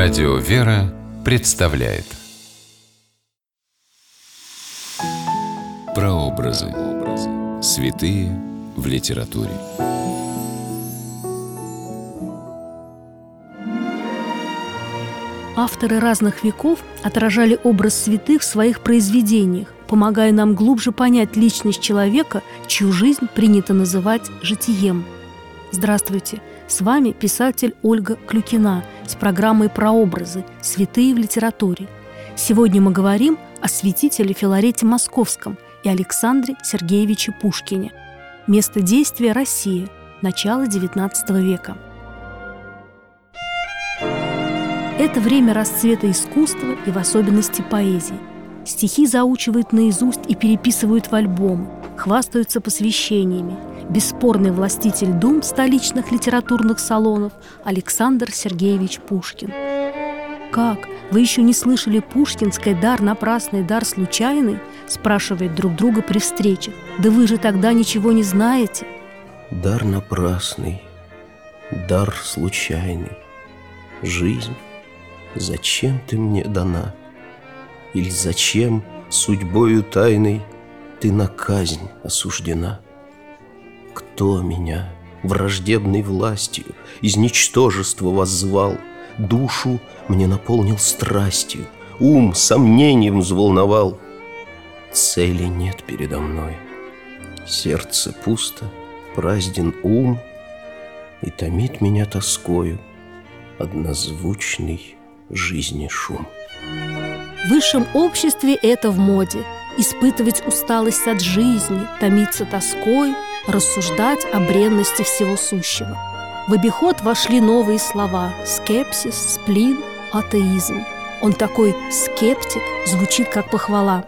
Радио «Вера» представляет Прообразы. Святые в литературе. Авторы разных веков отражали образ святых в своих произведениях, помогая нам глубже понять личность человека, чью жизнь принято называть житием. Здравствуйте! С вами писатель Ольга Клюкина с программой «Прообразы. Святые в литературе». Сегодня мы говорим о святителе Филарете Московском и Александре Сергеевиче Пушкине. Место действия – Россия, начало XIX века – Это время расцвета искусства и в особенности поэзии. Стихи заучивают наизусть и переписывают в альбомы, хвастаются посвящениями. Бесспорный властитель дум столичных литературных салонов Александр Сергеевич Пушкин. «Как? Вы еще не слышали пушкинской «дар напрасный, дар случайный»?» спрашивает друг друга при встрече. «Да вы же тогда ничего не знаете». «Дар напрасный, дар случайный, жизнь Зачем ты мне дана? Или зачем судьбою тайной Ты на казнь осуждена? Кто меня враждебной властью Из ничтожества воззвал, Душу мне наполнил страстью, Ум сомнением взволновал. Цели нет передо мной, Сердце пусто, празден ум, И томит меня тоскою Однозвучный жизни шум. В высшем обществе это в моде – испытывать усталость от жизни, томиться тоской, рассуждать о бренности всего сущего. В обиход вошли новые слова – скепсис, сплин, атеизм. Он такой скептик, звучит как похвала.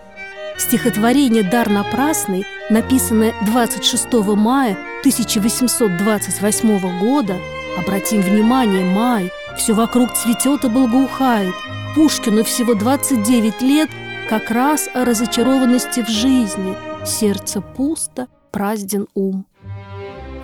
Стихотворение «Дар напрасный», написанное 26 мая 1828 года, обратим внимание, май – все вокруг цветет и благоухает. Пушкину всего 29 лет, как раз о разочарованности в жизни. Сердце пусто, празден ум.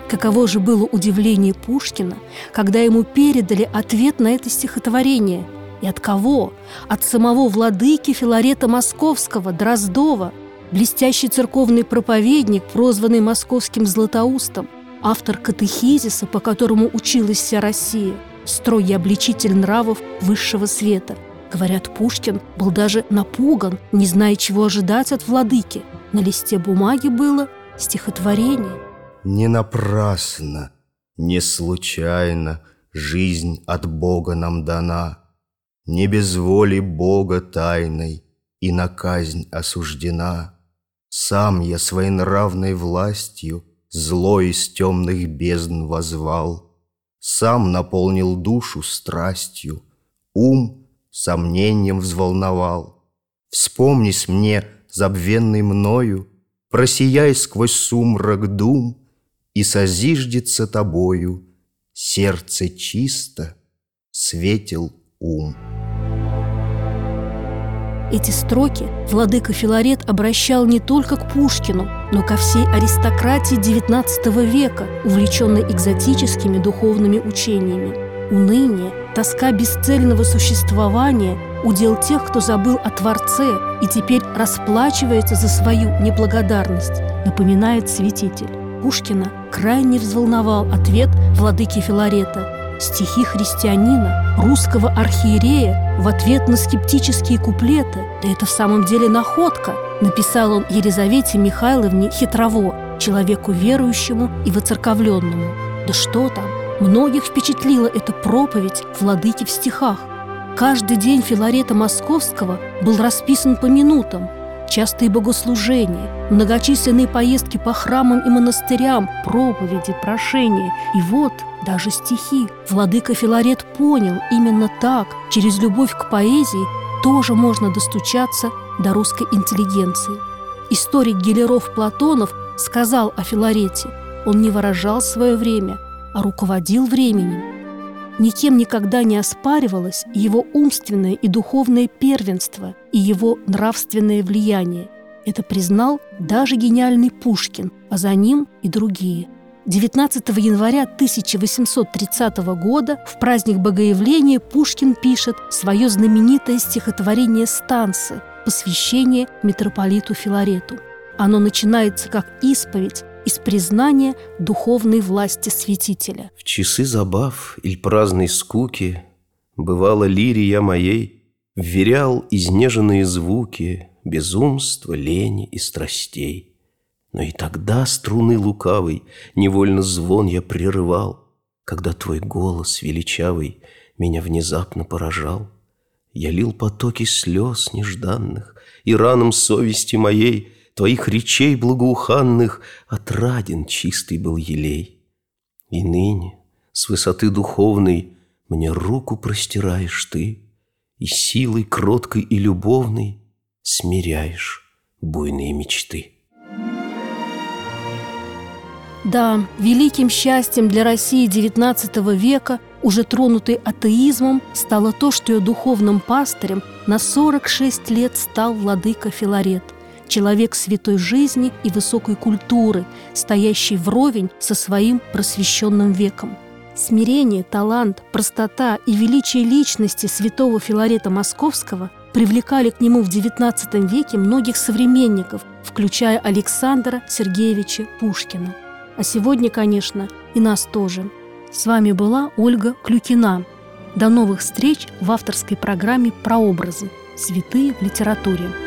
Каково же было удивление Пушкина, когда ему передали ответ на это стихотворение. И от кого? От самого владыки Филарета Московского, Дроздова, блестящий церковный проповедник, прозванный московским Златоустом, автор катехизиса, по которому училась вся Россия – строгий обличитель нравов высшего света. Говорят, Пушкин был даже напуган, не зная, чего ожидать от владыки. На листе бумаги было стихотворение. Не напрасно, не случайно Жизнь от Бога нам дана, Не без воли Бога тайной И на казнь осуждена. Сам я своей нравной властью Зло из темных бездн возвал — сам наполнил душу страстью, ум сомнением взволновал. Вспомнись мне, забвенный мною, Просияй сквозь сумрак дум, И созиждется тобою Сердце чисто, светил ум. Эти строки владыка Филарет обращал не только к Пушкину, но ко всей аристократии XIX века, увлеченной экзотическими духовными учениями. Уныние, тоска бесцельного существования – удел тех, кто забыл о Творце и теперь расплачивается за свою неблагодарность, напоминает святитель. Пушкина крайне взволновал ответ владыки Филарета – стихи христианина, русского архиерея в ответ на скептические куплеты. Да это в самом деле находка, написал он Елизавете Михайловне Хитрово, человеку верующему и воцерковленному. Да что там, многих впечатлила эта проповедь владыки в стихах. Каждый день Филарета Московского был расписан по минутам, частые богослужения, многочисленные поездки по храмам и монастырям, проповеди, прошения. И вот даже стихи. Владыка Филарет понял именно так, через любовь к поэзии тоже можно достучаться до русской интеллигенции. Историк Гелеров Платонов сказал о Филарете. Он не выражал свое время, а руководил временем. Никем никогда не оспаривалось его умственное и духовное первенство и его нравственное влияние. Это признал даже гениальный Пушкин, а за ним и другие – 19 января 1830 года в праздник Богоявления Пушкин пишет свое знаменитое стихотворение «Станцы», посвящение митрополиту Филарету. Оно начинается как исповедь из признания духовной власти святителя. В часы забав или праздной скуки Бывало лирия моей Вверял изнеженные звуки Безумства, лени и страстей. Но и тогда струны лукавой Невольно звон я прерывал, Когда твой голос величавый Меня внезапно поражал. Я лил потоки слез нежданных, И раном совести моей Твоих речей благоуханных Отраден чистый был елей. И ныне с высоты духовной Мне руку простираешь ты, И силой кроткой и любовной Смиряешь буйные мечты. Да, великим счастьем для России XIX века, уже тронутой атеизмом, стало то, что ее духовным пастырем на 46 лет стал владыка Филарет, человек святой жизни и высокой культуры, стоящий вровень со своим просвещенным веком. Смирение, талант, простота и величие личности святого Филарета Московского привлекали к нему в XIX веке многих современников, включая Александра Сергеевича Пушкина – а сегодня, конечно, и нас тоже. С вами была Ольга Клюкина. До новых встреч в авторской программе «Прообразы. Святые в литературе».